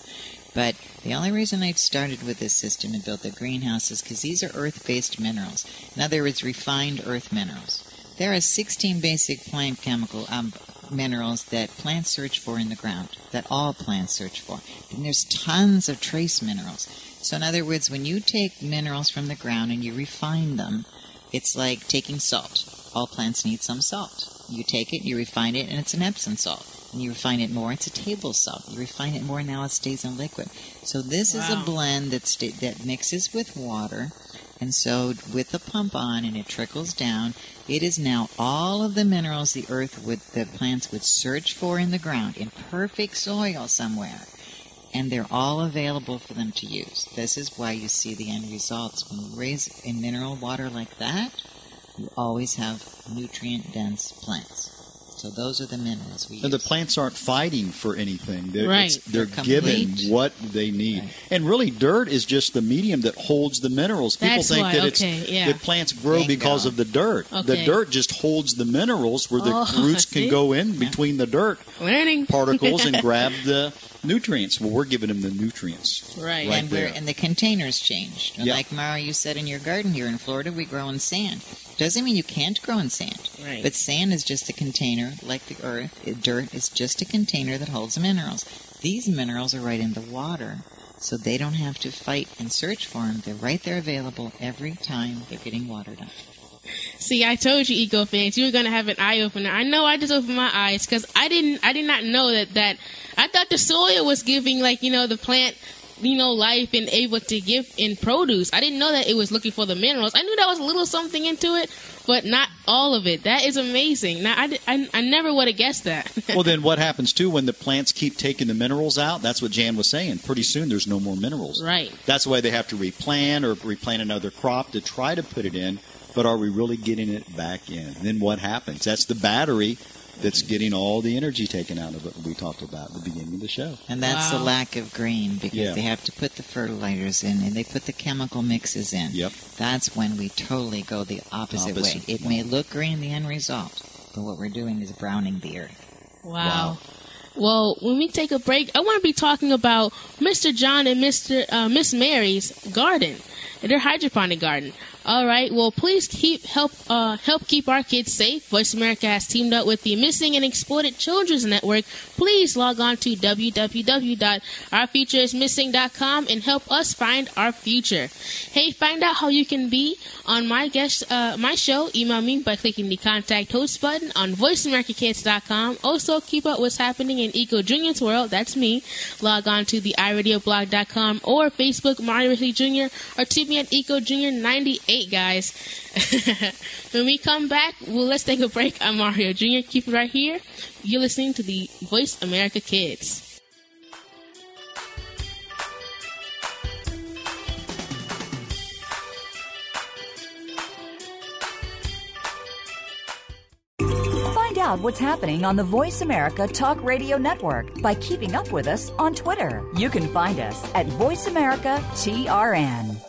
But the only reason I've started with this system and built the greenhouse is because these are earth-based minerals. In other words, refined earth minerals. There are 16 basic plant chemical um, minerals that plants search for in the ground, that all plants search for. And there's tons of trace minerals. So, in other words, when you take minerals from the ground and you refine them, it's like taking salt. All plants need some salt. You take it, you refine it, and it's an Epsom salt. And you refine it more, it's a table salt. You refine it more, now it stays in liquid. So this is a blend that sta- that mixes with water, and so with the pump on and it trickles down, it is now all of the minerals the earth would, the plants would search for in the ground in perfect soil somewhere. And they're all available for them to use. This is why you see the end results. When you raise a mineral water like that, you always have nutrient dense plants. So those are the minerals we And use. the plants aren't fighting for anything. They're, Right. they're, They're given what they need. Right. And really, dirt is just the medium that holds the minerals. People That's think why, that it's okay, yeah. that plants grow Bingo. because of the dirt. Okay. The dirt just holds the minerals where the Oh, <laughs> roots can go in between the dirt Learning particles and grab the <laughs> nutrients. Well, we're giving them the nutrients. right. Right and, we're, and the containers changed. And Yeah. Like Mario, you said in your garden here in Florida, we grow in sand. Doesn't mean you can't grow in sand. Right. But sand is just a container, like the earth. Dirt is just a container that holds minerals. These minerals are right in the water, so they don't have to fight and search for them. They're right there available every time they're getting watered up. See, I told you, eco fans, you were gonna have an eye opener. I know I just opened my eyes because I didn't, I did not know that that. I thought the soil was giving like you know the plant, you know, life and able to give in produce. I didn't know that it was looking for the minerals. I knew that was a little something into it, but not all of it. That is amazing. Now I, I, I never would have guessed that. <laughs> well, then what happens too when the plants keep taking the minerals out? That's what Jan was saying. Pretty soon, there's no more minerals. right. That's why they have to replant or replant another crop to try to put it in. But are we really getting it back in? Then what happens? That's the battery that's getting all the energy taken out of it. We talked about at the beginning of the show. And that's Wow. the lack of green because Yeah. they have to put the fertilizers in and they put the chemical mixes in. Yep. That's when we totally go the opposite, way. Opposite. It may look green the end result, but what we're doing is browning the earth. Wow. Well, when we take a break, I want to be talking about Mr. John and Mr. Uh, Miss Mary's garden, their hydroponic garden. All right. Well, please keep help uh, help keep our kids safe. Voice America has teamed up with the Missing and Exploited Children's Network. Please log on to www.ourfutureismissing.com and help us find our future. Hey, find out how you can be on my guest uh, my show. Email me by clicking the contact host button on voiceamericakids.com. Also, keep up what's happening in Eco Junior's world. That's me. Log on to the iradioblog.com or Facebook Mario Ridley Jr. or at Eco Junior 98 guys. <laughs> when we come back, well, let's take a break. I'm Mario Jr. Keep it right here. You're listening to the Voice America Kids. Find out what's happening on the Voice America Talk Radio Network by keeping up with us on Twitter. You can find us at Voice America TRN.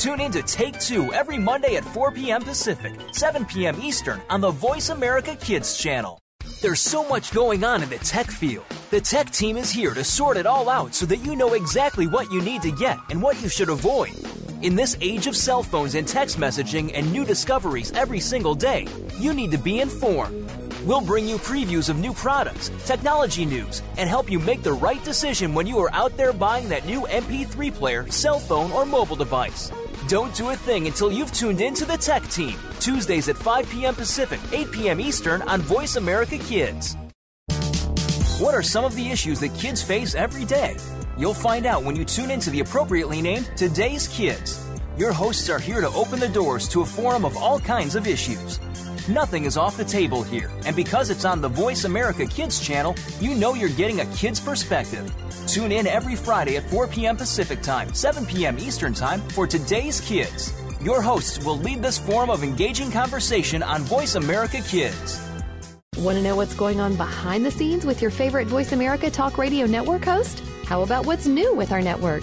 Tune in to Take Two every Monday at 4 p.m. Pacific, 7 p.m. Eastern on the Voice America Kids channel. There's so much going on in the tech field. The tech team is here to sort it all out so that you know exactly what you need to get and what you should avoid. In this age of cell phones and text messaging and new discoveries every single day, you need to be informed. We'll bring you previews of new products, technology news, and help you make the right decision when you are out there buying that new MP3 player, cell phone, or mobile device. Don't do a thing until you've tuned in to the Tech Team. Tuesdays at 5 p.m. Pacific, 8 p.m. Eastern on Voice America Kids. What are some of the issues that kids face every day? You'll find out when you tune in to the appropriately named Today's Kids. Your hosts are here to open the doors to a forum of all kinds of issues. Nothing is off the table here, and because it's on the Voice America Kids channel, you know you're getting a kid's perspective. Tune in every Friday at 4 p.m. Pacific Time, 7 p.m. Eastern Time for Today's Kids. Your hosts will lead this forum of engaging conversation on Voice America Kids. Want to know what's going on behind the scenes with your favorite Voice America Talk Radio Network host? How about what's new with our network?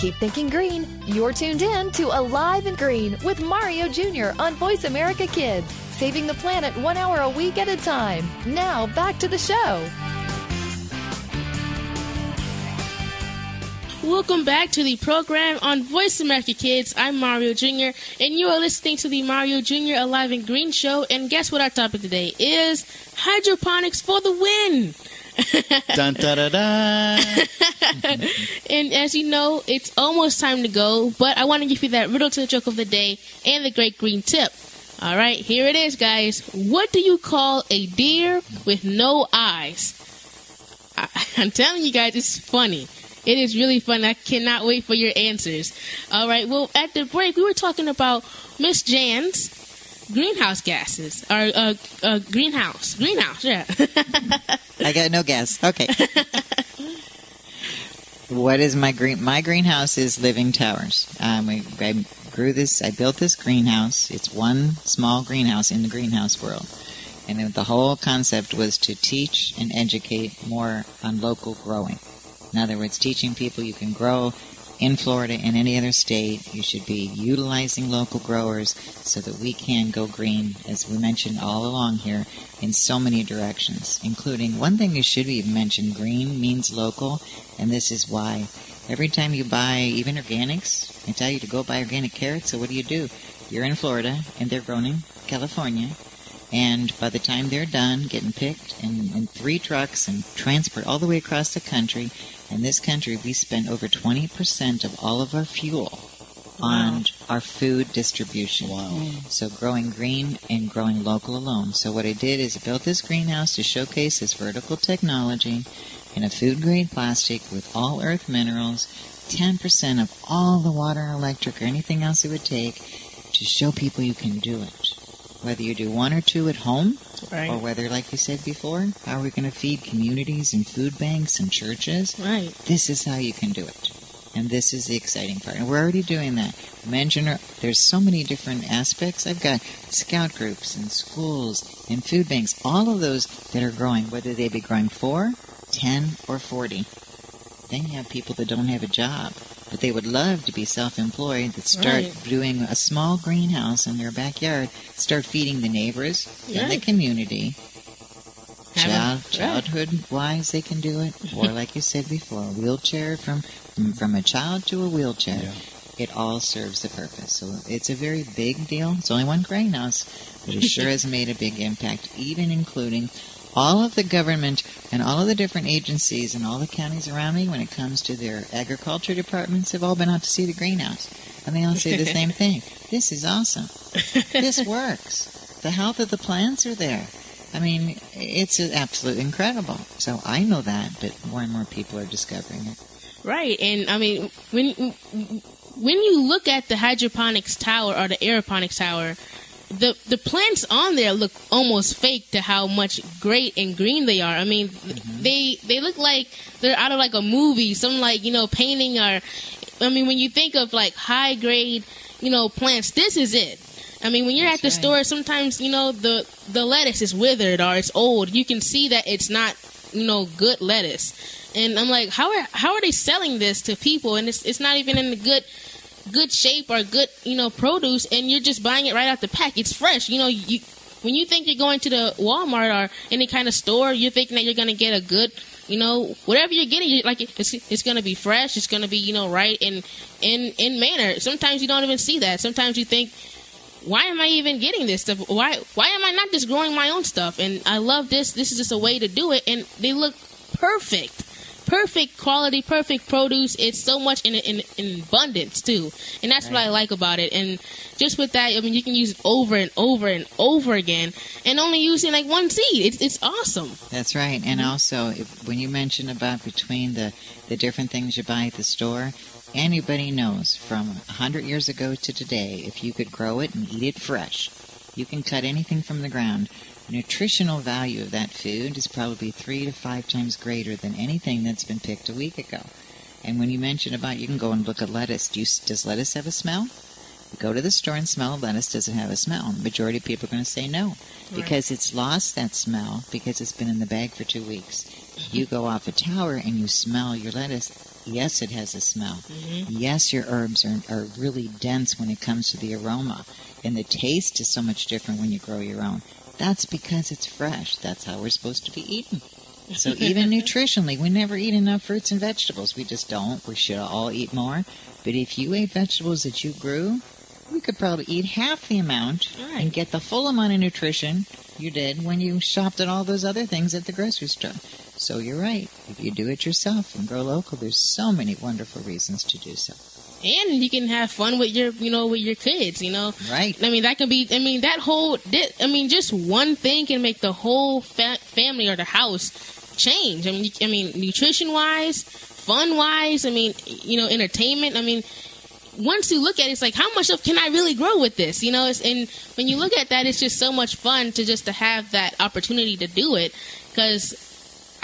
Keep thinking green. You're tuned in to Alive and Green with Mario Jr. on Voice America Kids, saving the planet one hour a week at a time. Now, back to the show. Welcome back to the program on Voice America Kids. I'm Mario Jr. and you are listening to the Mario Jr. Alive and Green show. And guess what our topic today is? Hydroponics for the win. <laughs> dun, da, da, da. and as you know, it's almost time to go, but I want to give you that riddle to the joke of the day and the great green tip. All right, here it is, guys. What do you call a deer with no eyes? I, <laughs> I'm telling you guys, it's funny. It is really fun. I cannot wait for your answers. All right. Well, at the break, we were talking about Miss Jans, greenhouse gases or uh, uh, greenhouse greenhouse yeah <laughs> I got no guess. Okay. <laughs> what is my green? My greenhouse is living towers. Um, we, I grew this. I built this greenhouse. It's one small greenhouse in the greenhouse world, and the whole concept was to teach and educate more on local growing. In other words, teaching people you can grow in Florida and any other state. You should be utilizing local growers so that we can go green, as we mentioned all along here, in so many directions, including one thing you should even mention green means local, and this is why. Every time you buy even organics, I tell you to go buy organic carrots, so what do you do? You're in Florida and they're grown in California. And by the time they're done getting picked in, in three trucks and transport all the way across the country, in this country we spend over 20% of all of our fuel on our food distribution. Wow. Mm. So growing green and growing local alone. So what I did is I built this greenhouse to showcase this vertical technology in a food grade plastic with all earth minerals, 10% of all the water and electric or anything else it would take to show people you can do it. Whether you do one or two at home, Right. or whether, like you said before, how are we going to feed communities and food banks and churches? Right. This is how you can do it. And this is the exciting part. And we're already doing that. Mention uh, there's so many different aspects. I've got scout groups and schools and food banks, all of those that are growing, whether they be growing four, ten, or 40. Then you have people that don't have a job, but they would love to be self-employed that start Right. doing a small greenhouse in their backyard, start feeding the neighbors in the community. Have a- Child, right. childhood wise, they can do it, or <laughs> like you said before, a wheelchair from from, from a child to a wheelchair. It all serves the purpose. So it's a very big deal. It's only one greenhouse, but it sure <laughs> has made a big impact, even including all of the government and all of the different agencies and all the counties around me when it comes to their agriculture departments have all been out to see the greenhouse. And they all say the <laughs> same thing. This is awesome. This <laughs> works. The health of the plants are there. I mean, it's absolutely incredible. So I know that, but more and more people are discovering it. Right, and I mean when when you look at the hydroponics tower or the aeroponics tower, the the plants on there look almost fake to how much great and green they are. I mean, mm-hmm. they they look like they're out of like a movie, some like you know painting or. I mean, when you think of like high grade, you know, plants, this is it. I mean, when you're at the store, sometimes you know the the lettuce is withered or it's old. You can see that it's not you know good lettuce, and I'm like, how are how are they selling this to people? And it's it's not even in the good good shape or good you know produce, and you're just buying it right out the pack. It's fresh. You know, you when you think you're going to the Walmart or any kind of store, you're thinking that you're going to get a good you know whatever you're getting you like it's it's going to be fresh it's going to be you know right in in in manner sometimes you don't even see that sometimes you think why am I even getting this stuff? Why why am I not just growing my own stuff? And I love this. This is just a way to do it, and they look perfect, perfect quality, perfect produce. It's so much in in, in abundance too, and that's what I like about it. And just with that, I mean, you can use it over and over and over again, and only using like one seed. It's it's awesome. That's right. And mm-hmm. also, if, when you mention about between the, the different things you buy at the store, anybody knows from a 100 years ago to today, if you could grow it and eat it fresh, you can cut anything from the ground. Nutritional value of that food is probably three to five times greater than anything that's been picked a week ago. And when you mention about you can go and look at lettuce, do you, does lettuce have a smell? You go to the store and smell lettuce, does it have a smell? The majority of people are going to say no because it's lost that smell because it's been in the bag for two weeks. Mm-hmm. You go off a tower and you smell your lettuce. Yes, it has a smell. Mm-hmm. Yes, your herbs are, are really dense when it comes to the aroma. And the taste is so much different when you grow your own. That's because it's fresh. That's how we're supposed to be eating. So even <laughs> nutritionally, we never eat enough fruits and vegetables. We just don't. We should all eat more. But if you ate vegetables that you grew, we could probably eat half the amount and get the full amount of nutrition you did when you shopped at all those other things at the grocery store. So you're right. If you do it yourself and grow local, there's so many wonderful reasons to do so. And you can have fun with your you know with your kids you know? Right. I mean that can be i mean that whole i mean just one thing can make the whole fa- family or the house change. I mean i mean nutrition wise fun wise i mean you know entertainment. I mean once you look at it, it's like how much of can I really grow with this? You know, it's, and when you look at that, it's just so much fun to just to have that opportunity to do it. Because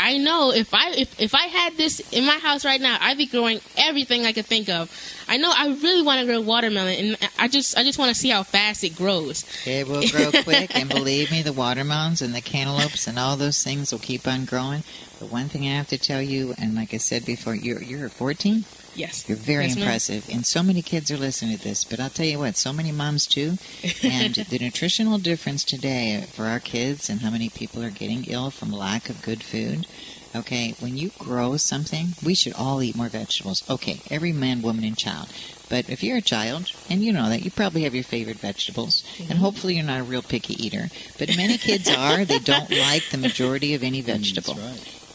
I know if I if, if I had this in my house right now, I'd be growing everything I could think of. I know I really want to grow watermelon, and I just I just want to see how fast it grows. It will grow <laughs> quick, and believe me, the watermelons and the cantaloupes and all those things will keep on growing. But one thing I have to tell you, and like I said before, you're you're 14. Yes, You're very Yes, ma'am. impressive, and so many kids are listening to this. But I'll tell you what, so many moms too, and <laughs> the nutritional difference today for our kids, and how many people are getting ill from lack of good food. Okay, when you grow something, we should all eat more vegetables. Okay, every man, woman, and child. But if you're a child, and you know that, you probably have your favorite vegetables, and mm-hmm. hopefully you're not a real picky eater. But many kids are. They don't <laughs> like the majority of any vegetable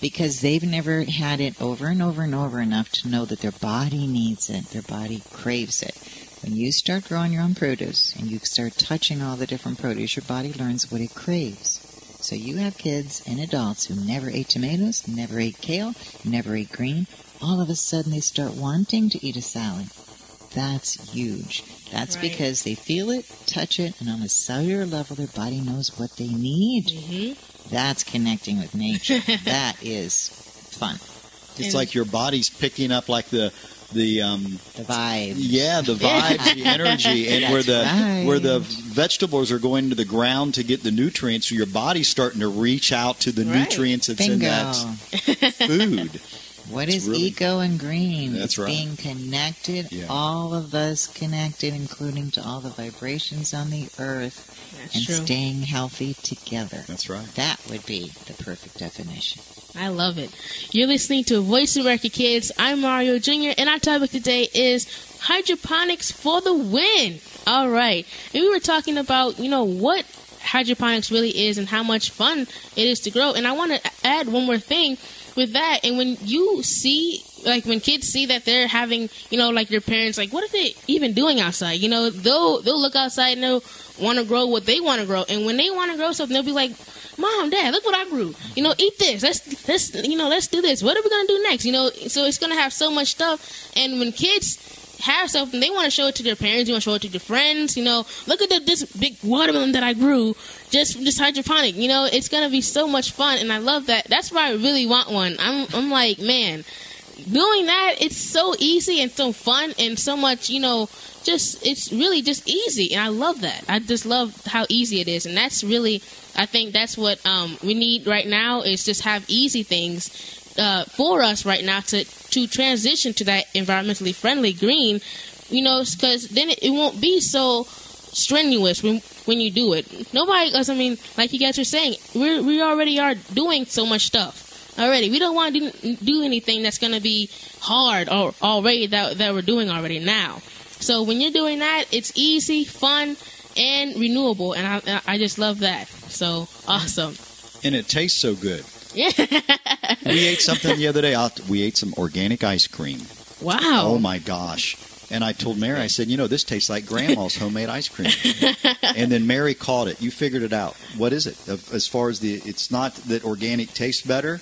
because they've never had it over and over and over enough to know that their body needs it, their body craves it. When you start growing your own produce and you start touching all the different produce, your body learns what it craves. So you have kids and adults who never ate tomatoes, never ate kale, never ate green. All of a sudden they start wanting to eat a salad. That's huge. That's Right. because they feel it, touch it, and on a cellular level, their body knows what they need. Mm-hmm. That's connecting with nature. <laughs> that is fun. It's like your body's picking up like the the um the vibe. Yeah, the <laughs> vibe, the energy, and where the right. where the vegetables are going to the ground to get the nutrients. So your body's starting to reach out to the Right. nutrients that's Bingo. in that <laughs> food. What It's is really- eco and green? That's it's right. being connected, Yeah. all of us connected, including to all the vibrations on the earth, That's and true. staying healthy together. That's right. That would be the perfect definition. I love it. You're listening to Voice of America Kids. I'm Mario Jr. and our topic today is hydroponics for the win. All right. And we were talking about, you know, what hydroponics really is and how much fun it is to grow. And I want to add one more thing with that. And when you see, like, when kids see that they're having, you know, like their parents, like, what are they even doing outside? You know, they'll they'll look outside and they'll want to grow what they want to grow. And when they want to grow something, they'll be like, Mom, Dad, look what I grew. You know, eat this. Let's let's you know, let's do this. What are we gonna do next? You know, so it's gonna have so much stuff. And when kids have something, they want to show it to their parents. You want to show it to your friends. You know, look at the, this big watermelon that I grew just just hydroponic. You know, it's gonna be so much fun, and I love that. That's why I really want one. I'm I'm like, man, doing that it's so easy and so fun and so much you know just it's really just easy and i love that i just love how easy it is and that's really i think that's what um, we need right now is just have easy things uh, for us right now to to transition to that environmentally friendly green you know because then it, it won't be so strenuous when when you do it nobody i mean like you guys are saying we we already are doing so much stuff already. We don't want to do, do anything that's going to be hard or already that that we're doing already now. So when you're doing that, it's easy, fun, and renewable, and I I just love that. So awesome. and it tastes so good. Yeah. <laughs> We ate something the other day. I'll- We ate some organic ice cream. Wow. Oh my gosh! And I told Mary, I said, you know, this tastes like Grandma's homemade ice cream. <laughs> and then Mary caught it. You figured it out. What is it? As far as the, it's not that organic tastes better.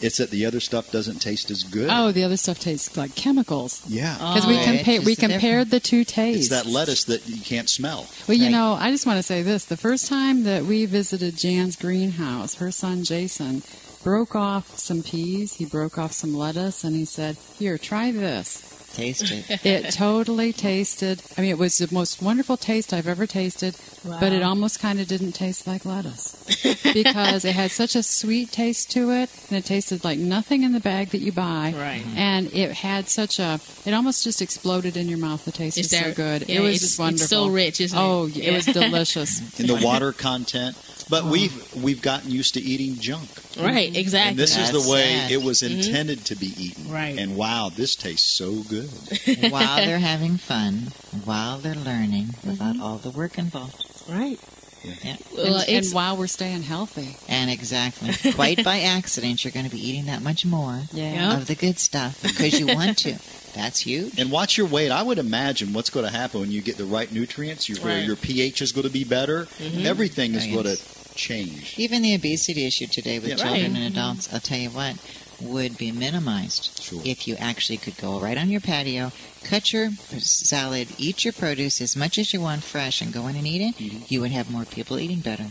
It's that the other stuff doesn't taste as good. Oh, the other stuff tastes like chemicals. Yeah. Oh, because we Oh, compare it's we just a compared the two tastes. It's that lettuce that you can't smell. Well, you Right. know, I just want to say this. The first time that we visited Jan's greenhouse, her son Jason broke off some peas, he broke off some lettuce, and he said, Here, try this. Taste it. <laughs> It totally tasted, I mean, it was the most wonderful taste I've ever tasted, but it almost kind of didn't taste like lettuce <laughs> because it had such a sweet taste to it, and it tasted like nothing in the bag that you buy. Right. Mm-hmm. And it had such a, it almost just exploded in your mouth. The taste Is was so good. yeah, it was it's- just wonderful. it's so rich, isn't it? Oh, it was delicious. <laughs> And the water content. But we've we've gotten used to eating junk. Right. Exactly. And this is the way sad. it was Mhm. intended to be eaten. Right. And wow, this tastes so good. <laughs> while they're having fun, while they're learning, without Mm-hmm. all the work involved. right. Yeah. Well, and, and while we're staying healthy. And exactly, <laughs> quite by accident, you're going to be eating that much more Yeah. Yeah. of the good stuff because you want to. That's huge. And watch your weight. I would imagine what's going to happen when you get the right nutrients. Your Right. your pH is going to be better. Everything is Oh, going to yes. Changed. Even the obesity issue today with Yeah. children Right. and mm-hmm. adults, I'll tell you what, would be minimized if you actually could go right on your patio, cut your salad, eat your produce as much as you want fresh, and go in and eat it. Mm-hmm. You would have more people eating better.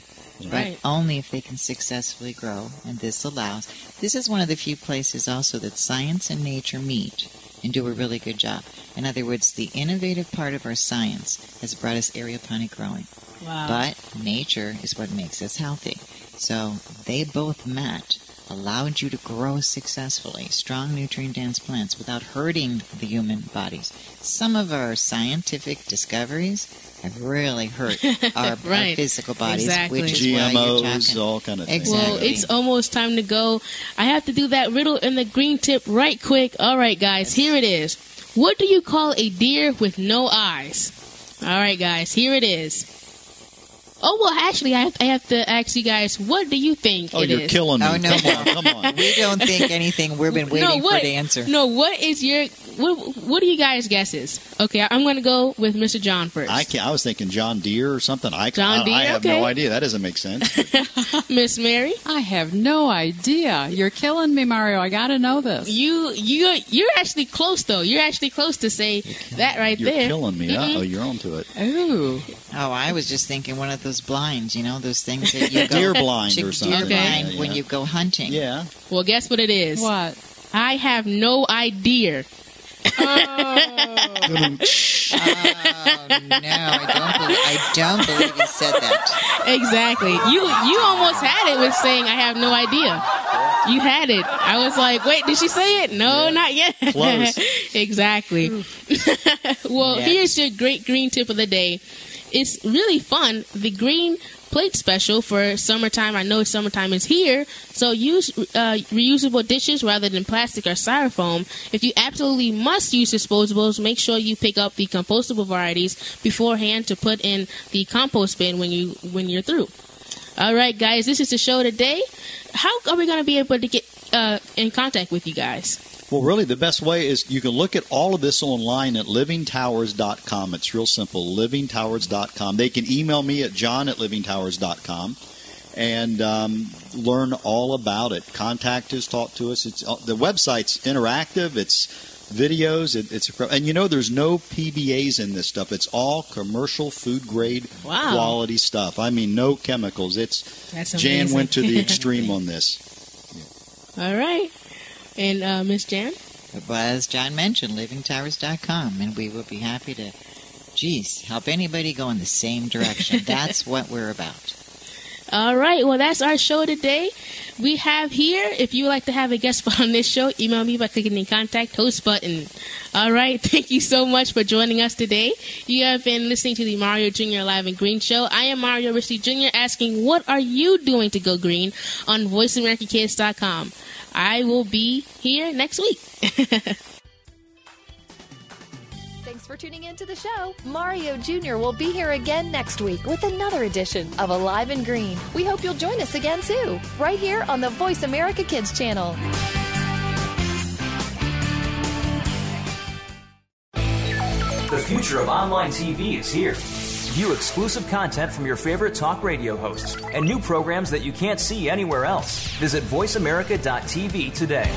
But only if they can successfully grow, and this allows. This is one of the few places also that science and nature meet and do a really good job. In other words, the innovative part of our science has brought us aeroponic growing. Wow. But nature is what makes us healthy. So they both met, allowed you to grow successfully strong nutrient dense plants without hurting the human bodies. Some of our scientific discoveries have really hurt <laughs> our, our physical bodies, Exactly. which is GMOs, talking. all kind of things. Exactly. Well, it's almost time to go. I have to do that riddle in the green tip right quick. All right, guys, here it is. What do you call a deer with no eyes? All right, guys, here it is. Oh well, actually, I have, I have to ask you guys. What do you think Oh, it you're is? killing me. Oh, no. Come on, come on. <laughs> we don't think anything. We've been waiting no, what, for the answer. No, what is your what? What are you guys' guesses? Okay, I'm going to go with Mr. John first. I can I was thinking John Deere or something. I, John I, I have okay. no idea. That doesn't make sense. <laughs> Miss Mary. I have no idea. You're killing me, Mario. I got to know this. You you you're actually close though. You're actually close to say that right there. You're killing me. Mm-mm. Uh oh, you're onto it. Ooh. Oh, I was just thinking one of those blinds, you know, those things that you <laughs> go Deer blind chick- or something. Deer Okay. blind Yeah, when you go hunting. Yeah. Well, guess what it is? What? I have no idea. Oh. <laughs> oh no, I don't believe I don't believe you said that. Exactly. You you almost had it with saying I have no idea. You had it. I was like, wait, did she say it? No, not yet. Close. <laughs> exactly. <laughs> well, Yeah. here's your great green tip of the day. It's really fun. The green plate special for summertime. I know summertime is here, so use uh, reusable dishes rather than plastic or styrofoam. If you absolutely must use disposables, make sure you pick up the compostable varieties beforehand to put in the compost bin when you when you're through. All right, guys, this is the show today. How are we going to be able to get uh, in contact with you guys? Well, really, the best way is you can look at all of this online at livingtowers.com. It's real simple, livingtowers.com. They can email me at john at livingtowers.com and um, learn all about it. Contact us, talk to us. It's uh, the website's interactive. It's videos. It, it's and you know there's no PBAs in this stuff. It's all commercial food grade Wow. quality stuff. I mean, no chemicals. It's Jan went to the extreme <laughs> on this. All right, and uh, Miss Jan. Well, as John mentioned, livingtowers.com, and we will be happy to, geez, help anybody go in the same direction. <laughs> That's what we're about. All right, well, that's our show today. We have here, if you would like to have a guest <laughs> on this show, email me by clicking the contact host button. All right, <laughs> thank you so much for joining us today. You have been listening to the Mario Jr. Alive and Green Show. I am Mario Ritchie Jr. asking, what are you doing to go green on VoiceAmericaKids.com? I will be here next week. <laughs> Tuning in to the show. Mario Jr. will be here again next week with another edition of Alive and Green. We hope you'll join us again too, right here on the Voice America Kids channel. The future of online TV is here. View exclusive content from your favorite talk radio hosts and new programs that you can't see anywhere else. Visit VoiceAmerica.tv today.